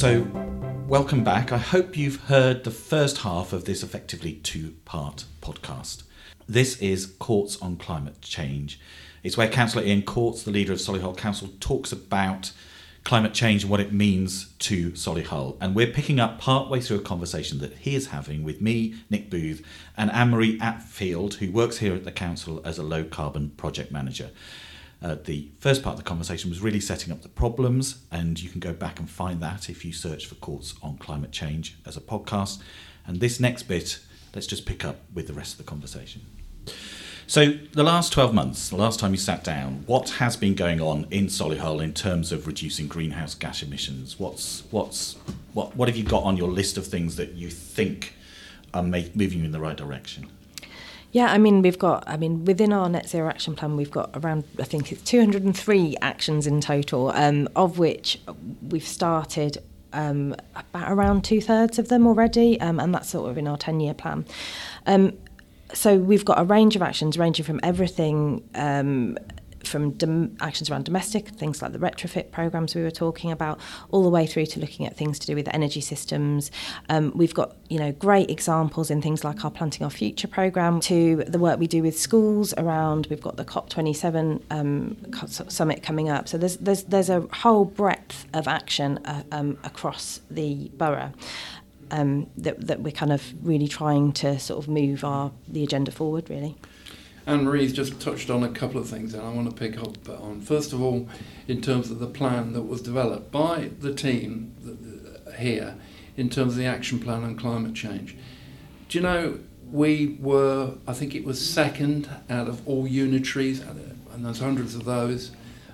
So, welcome back. I hope you've heard the first half of this effectively two part podcast. This is Courts on Climate Change. It's where Councillor Ian Courts, the leader of Solihull Council, talks about climate change and what it means to Solihull. And we're picking up partway through a conversation that he is having with me, Nick Booth, and Anne Marie Atfield, who works here at the council as a low carbon project manager. Uh, the first part of the conversation was really setting up the problems, and you can go back and find that if you search for Courts on Climate Change as a podcast. And this next bit, let's just pick up with the rest of the conversation. So, the last 12 months, the last time you sat down, what has been going on in Solihull in terms of reducing greenhouse gas emissions? What's, what's, what, what have you got on your list of things that you think are make, moving you in the right direction? Yeah, I mean, we've got, I mean, within our net zero action plan, we've got around, I think it's 203 actions in total, um, of which we've started um, about around two thirds of them already, um, and that's sort of in our 10 year plan. Um, so we've got a range of actions ranging from everything um, from dom- actions around domestic, things like the retrofit programs we were talking about, all the way through to looking at things to do with energy systems. Um, we've got you know great examples in things like our Planting Our Future program, to the work we do with schools around. We've got the COP27 um, summit coming up. So there's there's there's a whole breadth of action uh, um, across the borough. Um, that, that we're kind of really trying to sort of move our the agenda forward really. Anne Marie's just touched on a couple of things and I want to pick up on. First of all, in terms of the plan that was developed by the team here, in terms of the action plan on climate change. Do you know, we were, I think it was second out of all unitaries, and there's hundreds of those,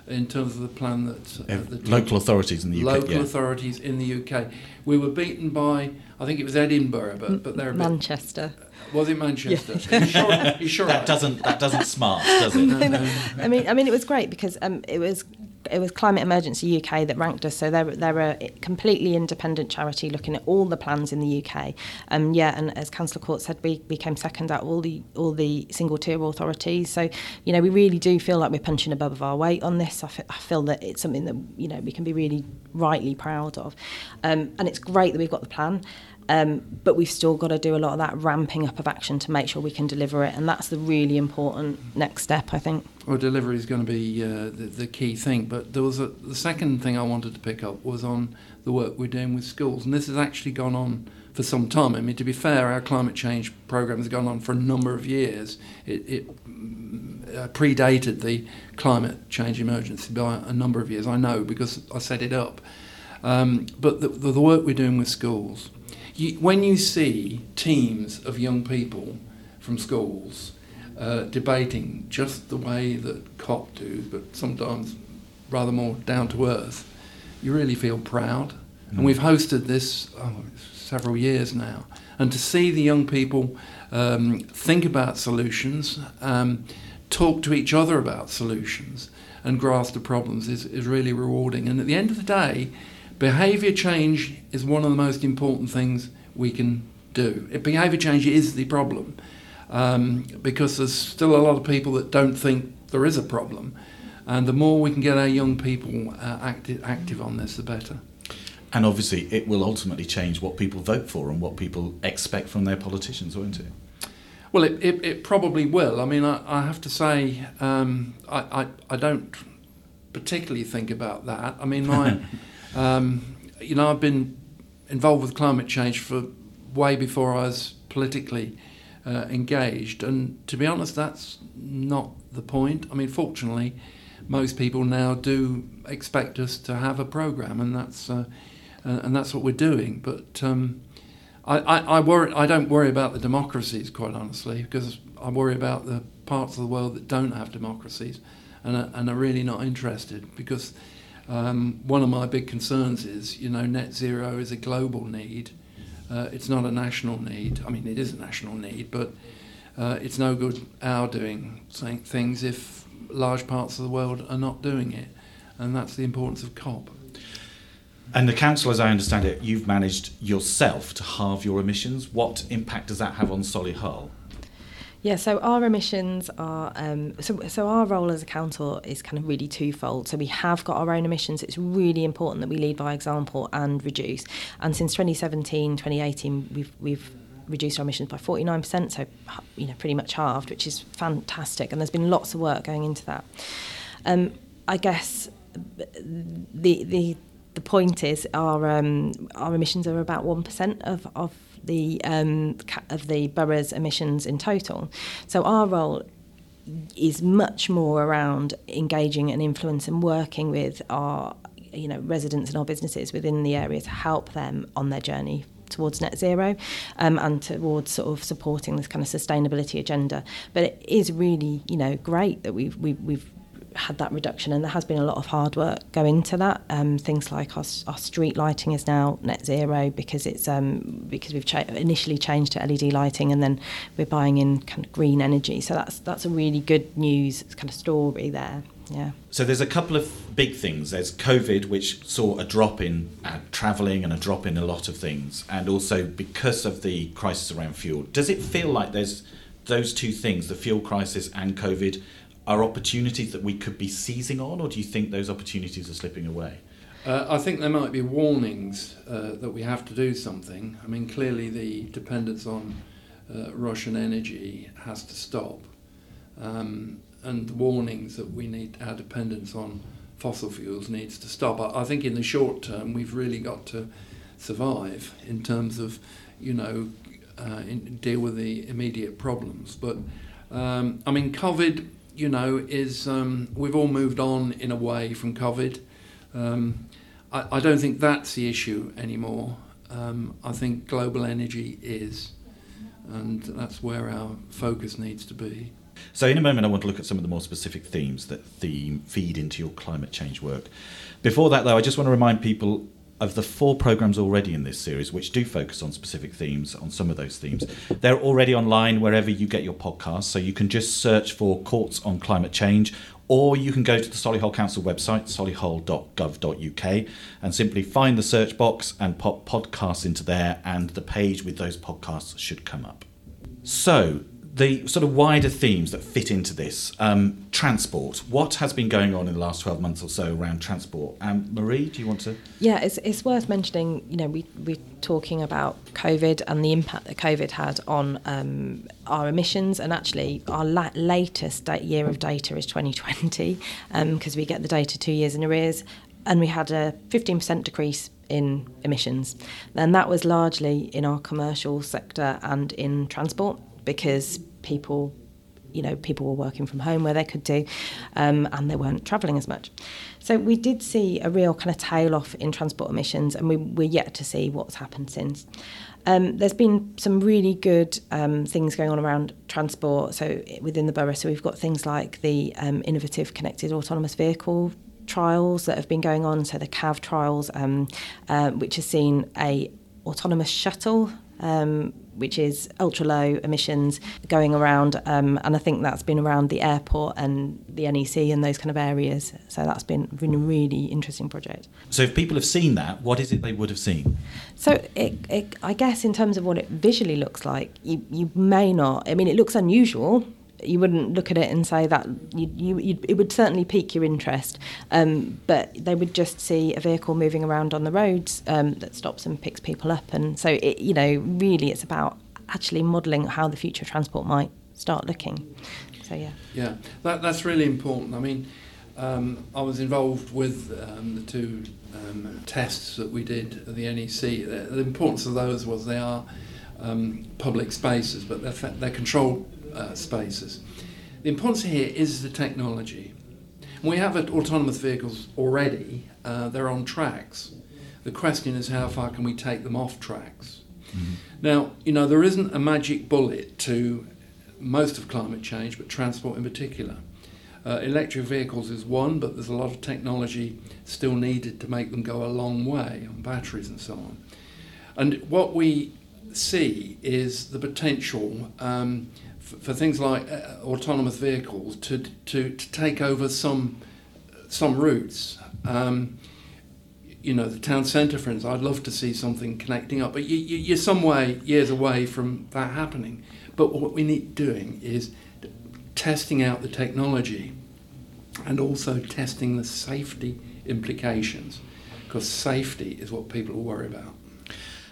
in terms of the plan that uh, the local authorities in the UK. Local yeah. authorities in the UK. We were beaten by, I think it was Edinburgh, but but they're Manchester. Bit, was it Manchester? Yeah. you sure? You sure that doesn't that doesn't smart, does it? no, no. I mean, I mean, it was great because um, it was it was Climate Emergency UK that ranked us. So they're they're a completely independent charity looking at all the plans in the UK. Um, yeah, and as Councillor Court said, we, we came second out of all the all the single tier authorities. So you know, we really do feel like we're punching above our weight on this. I, f- I feel that it's something that you know we can be really rightly proud of, um, and it's great that we've got the plan. Um, but we've still got to do a lot of that ramping up of action to make sure we can deliver it, and that's the really important next step, I think. Well, delivery is going to be uh, the, the key thing. But there was a, the second thing I wanted to pick up was on the work we're doing with schools, and this has actually gone on for some time. I mean, to be fair, our climate change program has gone on for a number of years. It, it uh, predated the climate change emergency by a number of years. I know because I set it up. Um, but the, the, the work we're doing with schools you, when you see teams of young people from schools uh, debating just the way that COP do, but sometimes rather more down to earth, you really feel proud. Mm. And we've hosted this oh, several years now. And to see the young people um, think about solutions, um, talk to each other about solutions, and grasp the problems is, is really rewarding. And at the end of the day, Behaviour change is one of the most important things we can do. Behaviour change is the problem um, because there's still a lot of people that don't think there is a problem. And the more we can get our young people uh, active, active on this, the better. And obviously, it will ultimately change what people vote for and what people expect from their politicians, won't it? Well, it, it, it probably will. I mean, I, I have to say, um, I, I, I don't particularly think about that. I mean, my. Um, you know, I've been involved with climate change for way before I was politically uh, engaged, and to be honest, that's not the point. I mean, fortunately, most people now do expect us to have a program, and that's uh, uh, and that's what we're doing. But um, I, I, I, worry. I don't worry about the democracies, quite honestly, because I worry about the parts of the world that don't have democracies, and are, and are really not interested because um, one of my big concerns is, you know, net zero is a global need. Uh, it's not a national need. I mean, it is a national need, but uh, it's no good our doing things if large parts of the world are not doing it. And that's the importance of COP. And the council, as I understand it, you've managed yourself to halve your emissions. What impact does that have on Solihull? Yeah, so our emissions are um, so so our role as a council is kind of really twofold. So we have got our own emissions. It's really important that we lead by example and reduce. And since 2017, 2018, we've we've reduced our emissions by 49%, so you know pretty much halved, which is fantastic. And there's been lots of work going into that. Um, I guess the the the point is our um, our emissions are about one percent of of the um, of the borough's emissions in total. So our role is much more around engaging and influence and working with our you know residents and our businesses within the area to help them on their journey towards net zero um, and towards sort of supporting this kind of sustainability agenda. But it is really, you know, great that we've, we've, we've had that reduction, and there has been a lot of hard work go into that. Um, things like our, our street lighting is now net zero because it's um, because we've cha- initially changed to LED lighting, and then we're buying in kind of green energy. So that's that's a really good news kind of story there. Yeah. So there's a couple of big things. There's COVID, which saw a drop in uh, travelling and a drop in a lot of things, and also because of the crisis around fuel. Does it feel like there's those two things, the fuel crisis and COVID, are opportunities that we could be seizing on, or do you think those opportunities are slipping away? Uh, I think there might be warnings uh, that we have to do something. I mean, clearly the dependence on uh, Russian energy has to stop, um, and the warnings that we need our dependence on fossil fuels needs to stop. I, think in the short term we've really got to survive in terms of, you know, uh, in, deal with the immediate problems. But um, I mean, COVID you know, is um, we've all moved on in a way from COVID. Um, I, I, don't think that's the issue anymore. Um, I think global energy is, and that's where our focus needs to be. So, in a moment, I want to look at some of the more specific themes that theme feed into your climate change work. Before that, though, I just want to remind people of the four programs already in this series, which do focus on specific themes, on some of those themes, they're already online wherever you get your podcasts. So you can just search for Courts on Climate Change, or you can go to the Solihull Council website, solihull.gov.uk, and simply find the search box and pop podcasts into there, and the page with those podcasts should come up. So, the sort of wider themes that fit into this um, transport. What has been going on in the last 12 months or so around transport? Um, marie do you want to? Yeah it's, it's worth mentioning you know we, we're talking about covid and the impact that covid had on um, our emissions. And actually our la- latest year of data is 2020 because um, we get the data two years in arrears. And we had a 15% decrease in emissions. And that was largely in our commercial sector and in transport because people you know people were working from home where they could do um, and they weren't travelling as much. So we did see a real kind of tail off in transport emissions and we, we're yet to see what's happened since. Um, there's been some really good um, things going on around transport so within the borough. So we've got things like the um, innovative connected autonomous vehicle trials that have been going on. So the cav trials um, uh, which has seen a autonomous shuttle um, which is ultra low emissions going around. Um, and I think that's been around the airport and the NEC and those kind of areas. So that's been, been a really interesting project. So if people have seen that, what is it they would have seen? So it, it, I guess in terms of what it visually looks like, you, you may not, I mean, it looks unusual you wouldn't look at it and say that you, you it would certainly pique your interest, um, but they would just see a vehicle moving around on the roads um, that stops and picks people up, and so it, you know really it's about actually modelling how the future transport might start looking. So yeah. Yeah, that that's really important. I mean. Um, I was involved with um, the two um, tests that we did at the NEC. The, the importance of those was they are um, public spaces, but they're, they're controlled uh, spaces. The importance here is the technology. We have autonomous vehicles already, uh, they're on tracks. The question is how far can we take them off tracks? Mm-hmm. Now, you know, there isn't a magic bullet to most of climate change, but transport in particular. Uh, electric vehicles is one, but there's a lot of technology still needed to make them go a long way on batteries and so on. And what we see is the potential um, for, things like uh, autonomous vehicles to, to, to take over some some routes. Um, you know, the town centre, for instance, I'd love to see something connecting up, but you, you, you're some way, years away from that happening. But what we need doing is testing out the technology and also testing the safety implications, because safety is what people worry about.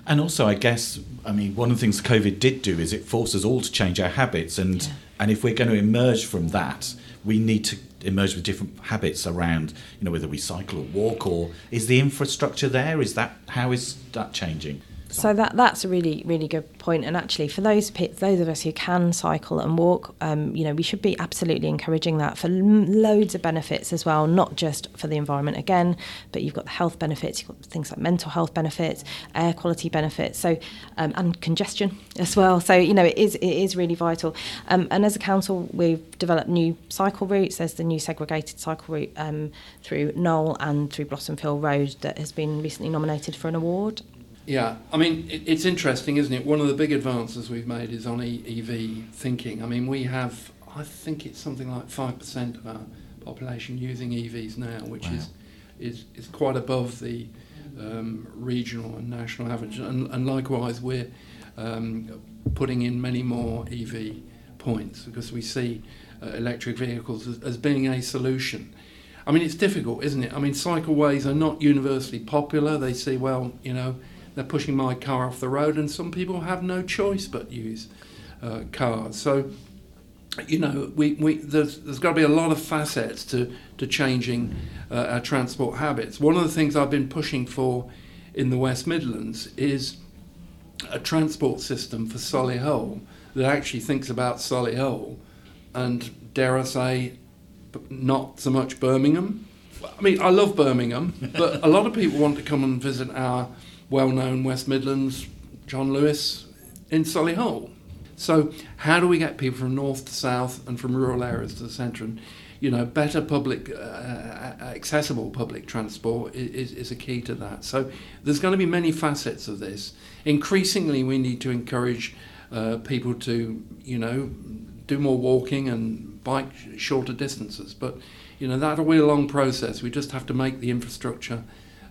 And also, I guess, I mean, one of the things COVID did do is it forced us all to change our habits, and Yeah. and if we're going to emerge from that, we need to emerge with different habits around, you know, whether we cycle or walk, or is the infrastructure there? Is that how is that changing? So that that's a really really good point. And actually, for those those of us who can cycle and walk, um, you know, we should be absolutely encouraging that for loads of benefits as well, not just for the environment again, but you've got the health benefits, you've got things like mental health benefits, air quality benefits, so um, and congestion as well. So you know, it is it is really vital. Um, and as a council, we've developed new cycle routes. There's the new segregated cycle route um, through Knowle and through Blossomfield Road that has been recently nominated for an award. Yeah, I mean, it, it's interesting, isn't it? One of the big advances we've made is on e- EV thinking. I mean, we have, I think it's something like 5% of our population using EVs now, which Wow. is, is, is quite above the um, regional and national average. And, and likewise, we're um, putting in many more EV points because we see uh, electric vehicles as, as being a solution. I mean, it's difficult, isn't it? I mean, cycleways are not universally popular. They say, well, you know, they're pushing my car off the road, and some people have no choice but use uh, cars. So, you know, we, we there's, there's got to be a lot of facets to, to changing uh, our transport habits. One of the things I've been pushing for in the West Midlands is a transport system for Solihull that actually thinks about Solihull and, dare I say, not so much Birmingham. I mean, I love Birmingham, but a lot of people want to come and visit our well-known West Midlands, John Lewis, in Sully Solihull. So, how do we get people from north to south and from rural areas to the centre? And you know, better public, uh, accessible public transport is, is a key to that. So, there's going to be many facets of this. Increasingly, we need to encourage uh, people to, you know, do more walking and bike shorter distances. But you know, that'll be a long process. We just have to make the infrastructure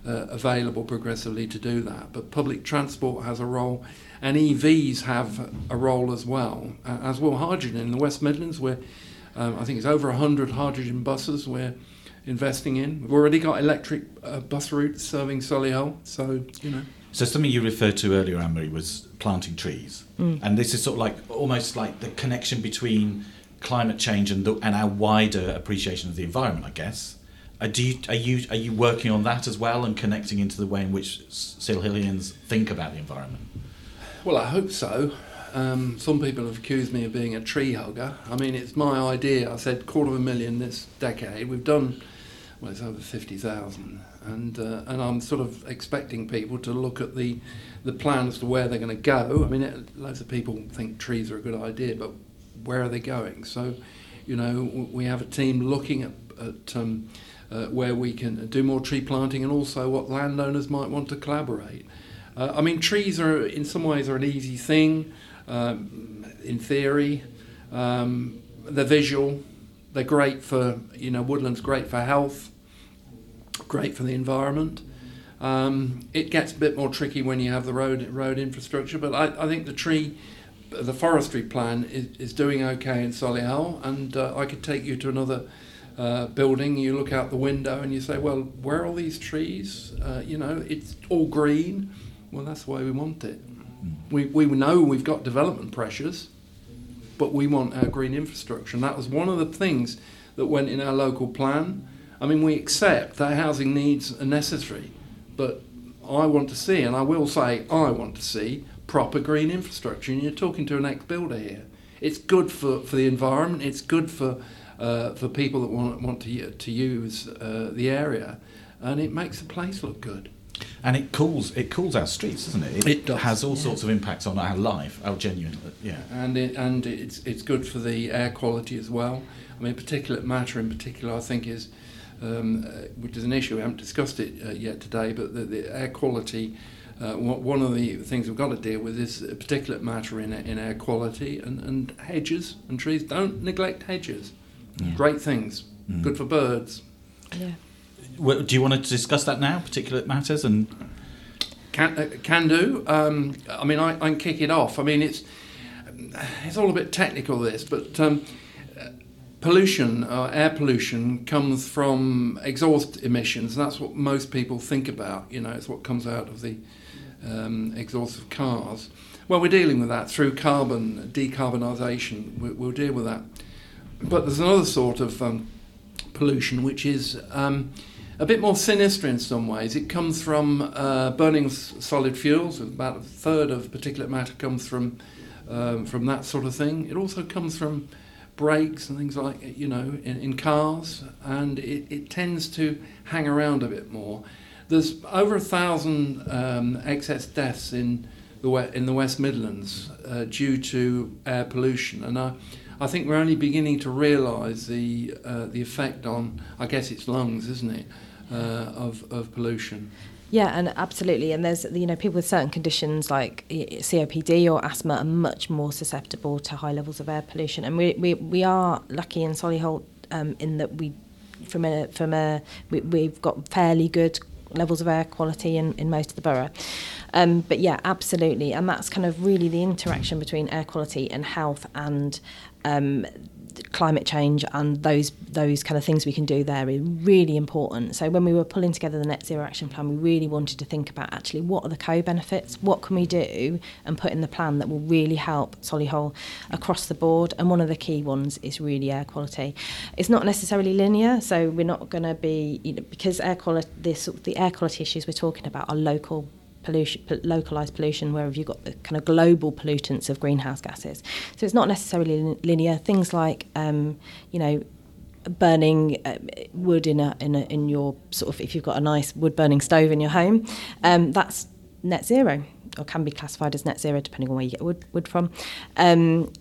uh, available progressively to do that. But public transport has a role, and EVs have a role as well, uh, as will hydrogen. In the West Midlands, where um, I think it's over 100 hydrogen buses we're investing in. We've already got electric uh, bus routes serving Solihull, so, you know. So something you referred to earlier, Anne-Marie, was planting trees, and this is sort of like almost like the connection between climate change and the, and our wider appreciation of the environment, I guess. Uh, do you, are you are you working on that as well and connecting into the way in which Silhillians think about the environment? Well, I hope so. Um, some people have accused me of being a tree hugger. I mean, it's my idea. I said quarter of a million this decade. We've done, well, it's over 50,000. And, uh, and I'm sort of expecting people to look at the, the plan as to where they're going to go. I mean, it, of people think trees are a good idea, but where are they going? So, you know, we have a team looking at, at um, uh, where we can do more tree planting and also what landowners might want to collaborate. Uh, I mean, trees are in some ways are an easy thing, um, in theory. Um, they're visual. They're great for you know woodlands. Great for health. Great for the environment. Um, it gets a bit more tricky when you have the road road infrastructure, but I, I think the tree, the forestry plan is, is doing okay in Solihull, and uh, I could take you to another uh, building. You look out the window and you say, well, where are all these trees? Uh, you know, it's all green. Well, that's the way we want it. We, we know we've got development pressures, but we want our green infrastructure. And that was one of the things that went in our local plan. I mean, we accept that housing needs are necessary, but I want to see, and I will say, I want to see proper green infrastructure. And you're talking to an ex builder here. It's good for, for the environment, it's good for, uh, for people that want, want to, to use uh, the area, and it makes the place look good. And it cools it cools our streets, doesn't it? It does, has all yeah. sorts of impacts on our life, our genuine, yeah. and it, and it's it's good for the air quality as well. I mean, particulate matter in particular, I think is um, uh, which is an issue. We haven't discussed it uh, yet today, but the, the air quality. Uh, one one of the things we've got to deal with is particulate matter in in air quality and, and hedges and trees. Don't neglect hedges. Yeah. Great things. Mm. Good for birds. Yeah. do you want to discuss that now, particulate matters, and can, uh, can do. Um, I mean, I, I, can kick it off. I mean, it's it's all a bit technical this, but um, pollution, uh, air pollution, comes from exhaust emissions, and that's what most people think about. You know, it's what comes out of the um, exhaust of cars. Well, we're dealing with that through carbon decarbonisation. We, will deal with that. But there's another sort of um, pollution which is um, a bit more sinister in some ways. It comes from uh, burning solid fuels. About a third of particulate matter comes from um, from that sort of thing. It also comes from brakes and things like you know in, in cars, and it, it tends to hang around a bit more. There's over a thousand um, excess deaths in the in the West Midlands uh, due to air pollution, and I, I think we're only beginning to realise the uh, the effect on I guess it's lungs, isn't it, uh, of of pollution. Yeah, and absolutely. And there's, you know, people with certain conditions like COPD or asthma are much more susceptible to high levels of air pollution. And we, we, we are lucky in Solihull um, in that we, from a, from a, we, we've got fairly good levels of air quality in, in most of the borough. Um, but yeah, absolutely. And that's kind of really the interaction between air quality and health and um, climate change and those those kind of things we can do there is really important. So when we were pulling together the net zero action plan, we really wanted to think about actually what are the co-benefits, what can we do and put in the plan that will really help Solihull across the board. And one of the key ones is really air quality. It's not necessarily linear, so we're not going to be you know, because air quality this the air quality issues we're talking about are local pollution, localized pollution, where have you got the kind of global pollutants of greenhouse gases. So it's not necessarily linear. Things like, um, you know, burning uh, wood in a, in a in your sort of if you've got a nice wood burning stove in your home, um, that's net zero or can be classified as net zero depending on where you get wood wood from. Um,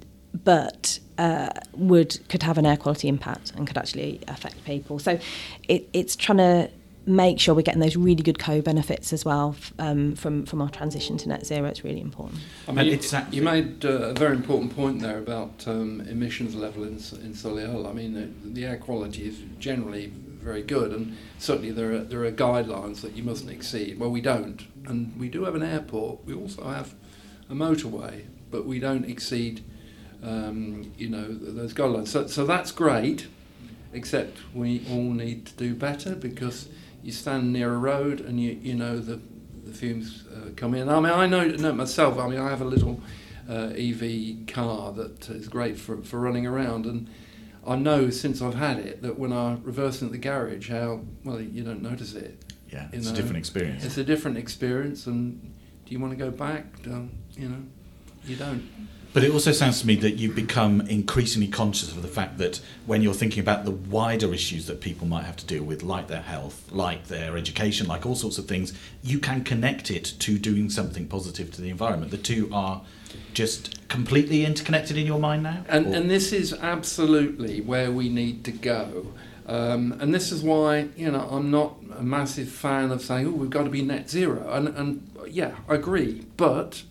but uh, wood could have an air quality impact and could actually affect people. So it, it's trying to make sure we're getting those really good co-benefits as well um, from from our transition to net zero. It's really important. I mean, you, you made uh, a very important point there about um, emissions level in in Solihull. I mean, the, the, air quality is generally very good, and certainly there are there are guidelines that you mustn't exceed. Well, we don't, and we do have an airport. We also have a motorway, but we don't exceed. Um, you know those guidelines. So, so that's great, except we all need to do better because you stand near a road and you, you know the, the fumes uh, come in. I mean, I know, know myself, I mean, I have a little uh, EV car that is great for, for running around and I know since I've had it that when I reverse into the garage, how, well, you don't notice it. Yeah, it's know? a different experience. It's a different experience and do you want to go back? Um, you know, you don't. But it also sounds to me that you've become increasingly conscious of the fact that when you're thinking about the wider issues that people might have to deal with, like their health, like their education, like all sorts of things, you can connect it to doing something positive to the environment. The two are just completely interconnected in your mind now? And, and this is absolutely where we need to go. Um, and this is why, you know, I'm not a massive fan of saying, oh, we've got to be net zero. And, and yeah, I agree. But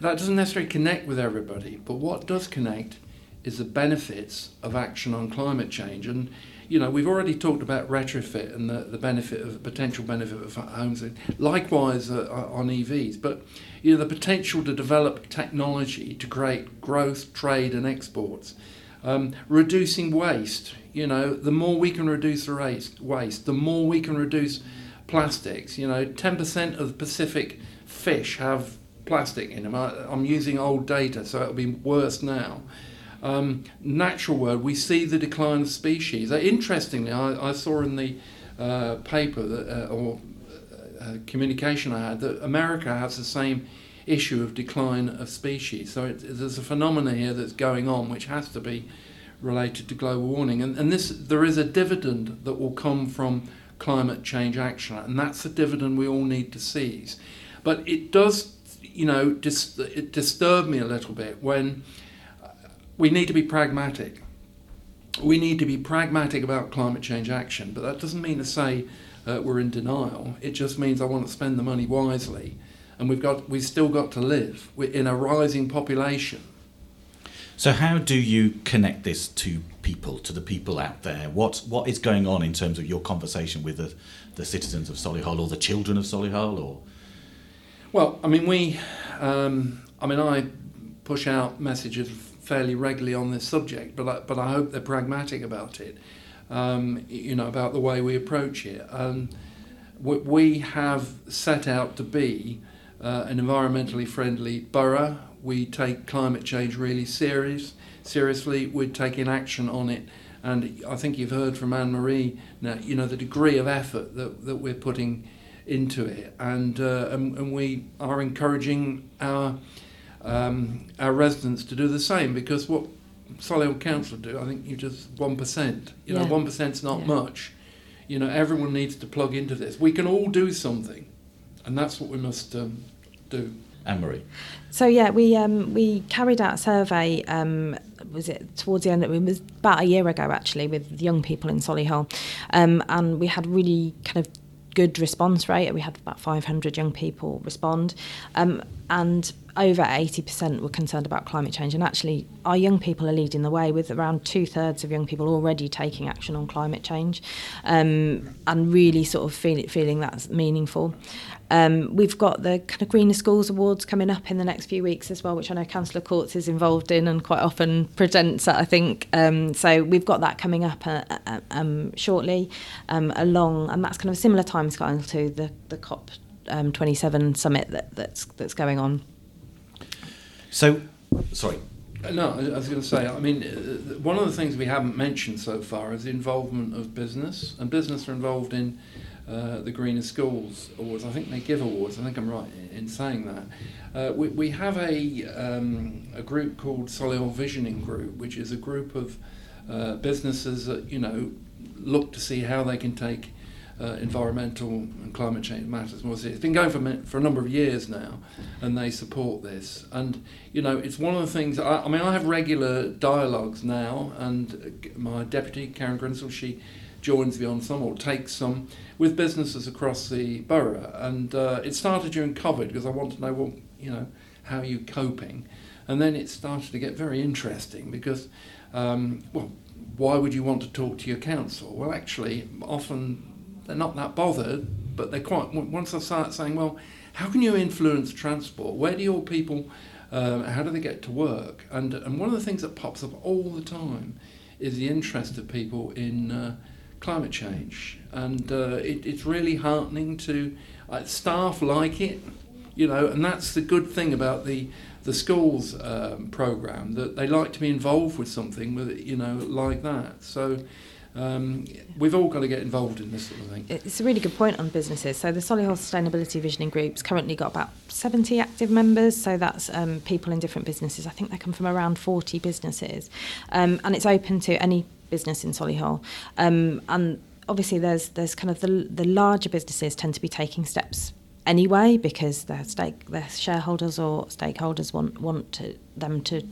that doesn't necessarily connect with everybody, but what does connect is the benefits of action on climate change. And you know, we've already talked about retrofit and the, the benefit of potential benefit of homes. Likewise uh, on EVs, but you know, the potential to develop technology to create growth, trade, and exports. Um, reducing waste. You know, the more we can reduce the waste, the more we can reduce plastics. You know, 10% of Pacific fish have plastic in them. I, am using old data, so it'll be worse now. Um, natural world, we see the decline of species. Uh, interestingly, I, I, saw in the uh, paper that, uh, or uh, communication I had that America has the same issue of decline of species. So it, there's a phenomenon here that's going on which has to be related to global warming. And, and this, there is a dividend that will come from climate change action, and that's the dividend we all need to seize. But it does you know, dis- it disturbed me a little bit when we need to be pragmatic. We need to be pragmatic about climate change action, but that doesn't mean to say uh, we're in denial. It just means I want to spend the money wisely, and we've got we've still got to live we're in a rising population. So, how do you connect this to people, to the people out there? What what is going on in terms of your conversation with the, the citizens of Solihull or the children of Solihull? Or well, I mean, we, um, I mean, I push out messages fairly regularly on this subject, but I, but I hope they're pragmatic about it. Um, you know, about the way we approach it. And we have set out to be uh, an environmentally friendly borough we take climate change really serious, seriously. We're taking action on it. And I think you've heard from Anne Marie now, you know, the degree of effort that, that we're putting into it. And, uh, and, and, we are encouraging our, um, our residents to do the same because what Solihull Council do, I think you just 1%. You know, 1% is not yeah. much. You know, everyone needs to plug into this. We can all do something. And that's what we must um, do. Anne Marie. So yeah, we um, we carried out a survey. Um, was it towards the end? It was about a year ago actually, with young people in Solihull, um, and we had really kind of good response rate. We had about 500 young people respond, um, and over 80% were concerned about climate change. And actually, our young people are leading the way with around two thirds of young people already taking action on climate change, um, and really sort of feel, feeling that's meaningful. Um, we've got the kind of Greener Schools Awards coming up in the next few weeks as well, which I know Councillor Courts is involved in and quite often presents at, I think. Um, so we've got that coming up uh, uh, um, shortly, um, along, and that's kind of a similar timescale to the, the COP um, 27 summit that, that's, that's going on. So, sorry. Uh, no, I was going to say, I mean, uh, one of the things we haven't mentioned so far is the involvement of business, and business are involved in uh, the Greener Schools Awards. I think they give awards. I think I'm right in saying that. Uh, we, we have a, um, a group called Solihull Visioning Group, which is a group of uh, businesses that you know look to see how they can take uh, environmental and climate change matters more. It's been going for for a number of years now, and they support this. And you know, it's one of the things. I, I mean, I have regular dialogues now, and my deputy Karen Grinsell, she joins me on some or takes some with businesses across the borough. And uh, it started during COVID because I want to know, well, you know, how are you coping? And then it started to get very interesting because, um, well, why would you want to talk to your council? Well, actually, often they're not that bothered, but they're quite. Once I start saying, well, how can you influence transport? Where do your people? Um, how do they get to work? And and one of the things that pops up all the time is the interest of people in uh, climate change, and uh, it, it's really heartening to uh, staff like it, you know, and that's the good thing about the the schools um, program that they like to be involved with something with you know like that. So. Um, we've all got to get involved in this sort of thing. It's a really good point on businesses. So the Solihull Sustainability Visioning Group's currently got about 70 active members. So that's um, people in different businesses. I think they come from around 40 businesses, um, and it's open to any business in Solihull. Um, and obviously, there's there's kind of the the larger businesses tend to be taking steps anyway because their stake their shareholders or stakeholders want want to, them to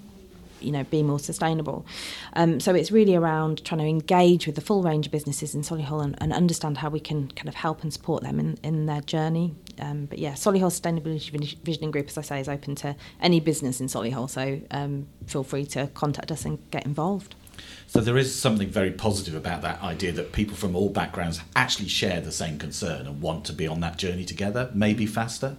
you know be more sustainable. Um, so it's really around trying to engage with the full range of businesses in Solihull and, and understand how we can kind of help and support them in, in their journey. Um, but yeah Solihull Sustainability Visioning Group as I say is open to any business in Solihull. So um, feel free to contact us and get involved. So there is something very positive about that idea that people from all backgrounds actually share the same concern and want to be on that journey together, maybe faster.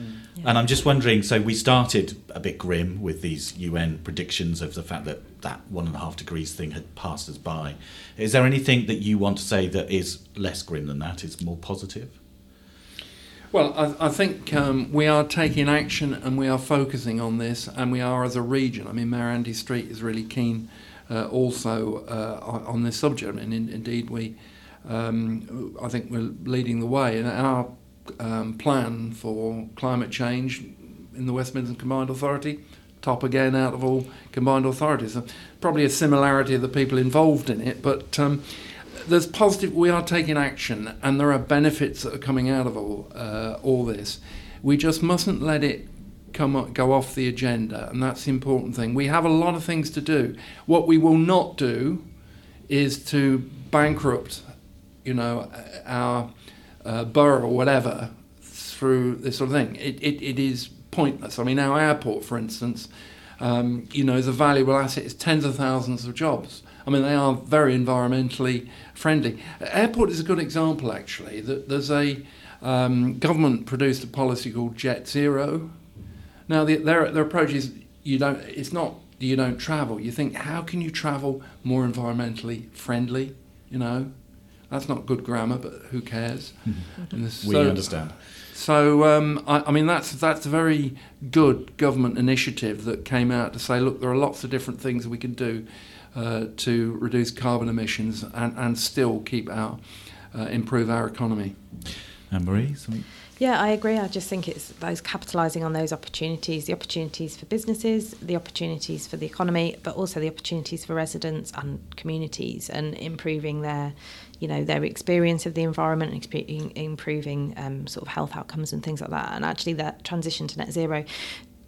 Mm. Yeah. And I'm just wondering so we started a bit grim with these UN predictions of the fact that that one and a half degrees thing had passed us by. Is there anything that you want to say that is less grim than that, is more positive? Well, I, I think um, we are taking action and we are focusing on this, and we are as a region. I mean, Mayor Andy Street is really keen uh, also uh, on this subject. And in, indeed, we, um, I think we're leading the way. And our um, plan for climate change in the West Midlands Combined Authority, top again out of all combined authorities. Uh, probably a similarity of the people involved in it, but um, there's positive. We are taking action, and there are benefits that are coming out of all uh, all this. We just mustn't let it come go off the agenda, and that's the important thing. We have a lot of things to do. What we will not do is to bankrupt, you know, our uh, borough or whatever through this sort of thing. It, it, it is pointless. I mean, our airport, for instance, um, you know, is a valuable asset. It's tens of thousands of jobs. I mean, they are very environmentally friendly. Airport is a good example, actually. That there's a um, government produced a policy called Jet Zero. Now, the, their their approach is you don't. It's not you don't travel. You think how can you travel more environmentally friendly? You know, that's not good grammar, but who cares? we so, understand. So um, I, I, mean that's that's a very good government initiative that came out to say, look, there are lots of different things we can do uh, to reduce carbon emissions and, and still keep our uh, improve our economy. Anne Marie, something. Yeah, I agree. I just think it's those capitalising on those opportunities, the opportunities for businesses, the opportunities for the economy, but also the opportunities for residents and communities, and improving their, you know, their experience of the environment, and improving um, sort of health outcomes and things like that. And actually, that transition to net zero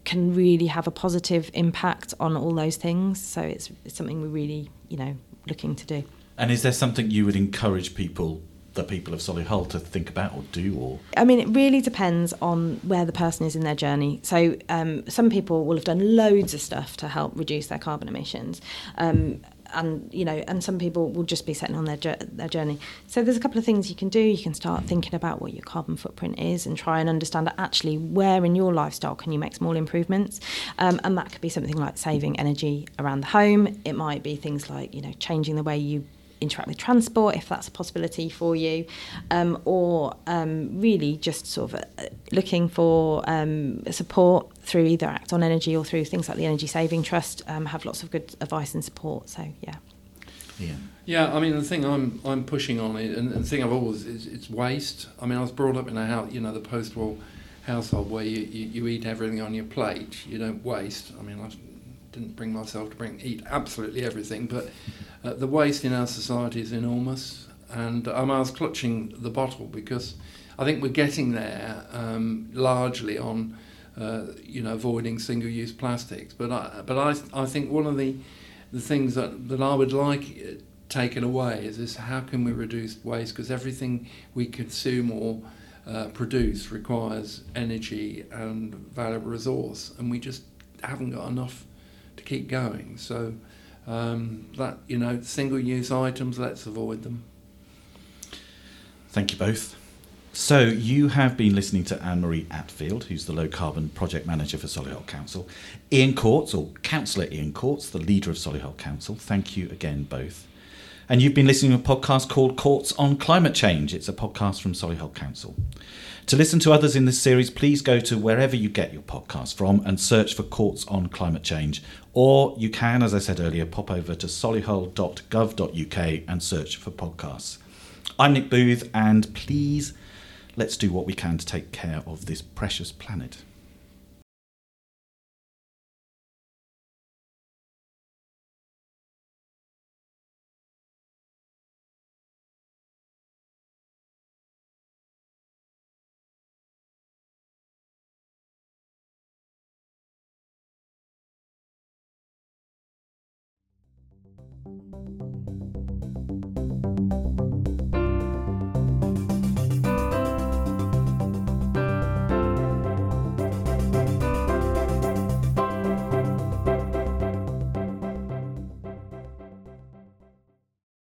can really have a positive impact on all those things. So it's, it's something we're really, you know, looking to do. And is there something you would encourage people the people of Solihull to think about or do or I mean it really depends on where the person is in their journey so um, some people will have done loads of stuff to help reduce their carbon emissions um, and you know and some people will just be setting on their their journey. So there's a couple of things you can do. You can start thinking about what your carbon footprint is and try and understand actually where in your lifestyle can you make small improvements. Um, and that could be something like saving energy around the home. It might be things like you know changing the way you interact with transport if that's a possibility for you, um, or um, really just sort of uh, looking for um, support through either Act on Energy or through things like the Energy Saving Trust. Um, have lots of good advice and support. So yeah. Yeah. Yeah, I mean the thing I'm I'm pushing on it, and, and the thing I've always is it's waste. I mean I was brought up in a house, you know, the post-war household where you, you, you eat everything on your plate, you don't waste. I mean I didn't bring myself to bring eat absolutely everything, but uh, the waste in our society is enormous, and um, I was clutching the bottle because I think we're getting there um, largely on uh, you know avoiding single-use plastics. But I but I I think one of the the things that, that I would like uh, taken away is this: how can we reduce waste? Because everything we consume or uh, produce requires energy and valuable resource, and we just haven't got enough to keep going. So um, that you know, single-use items, let's avoid them. Thank you both. So you have been listening to Anne Marie Atfield, who's the low carbon project manager for Solihull Council, Ian Courts, or Councillor Ian Courts, the leader of Solihull Council. Thank you again, both. And you've been listening to a podcast called Courts on Climate Change. It's a podcast from Solihull Council. To listen to others in this series, please go to wherever you get your podcast from and search for Courts on Climate Change. Or you can, as I said earlier, pop over to solihull.gov.uk and search for podcasts. I'm Nick Booth, and please let's do what we can to take care of this precious planet.